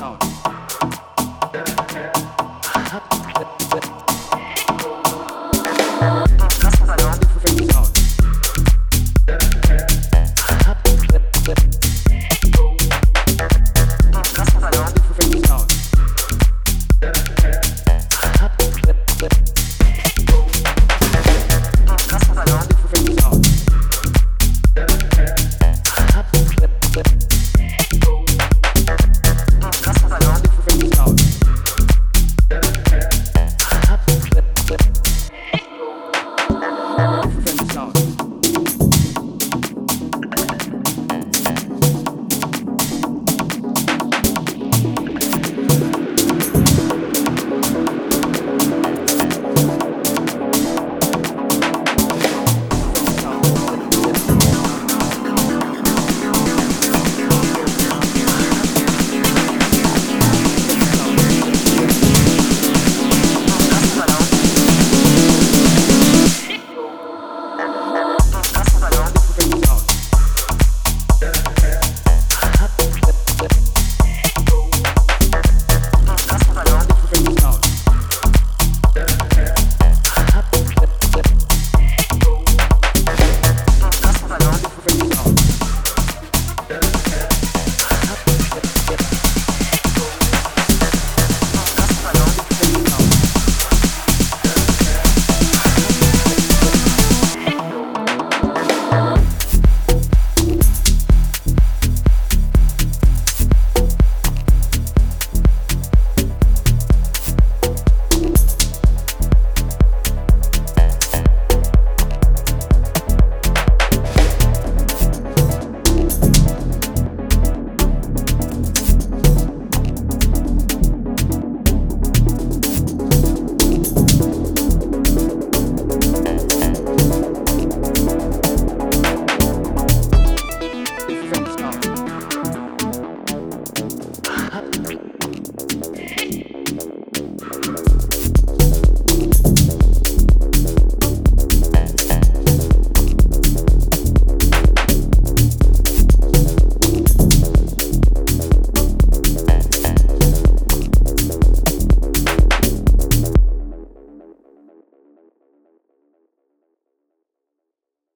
Oh.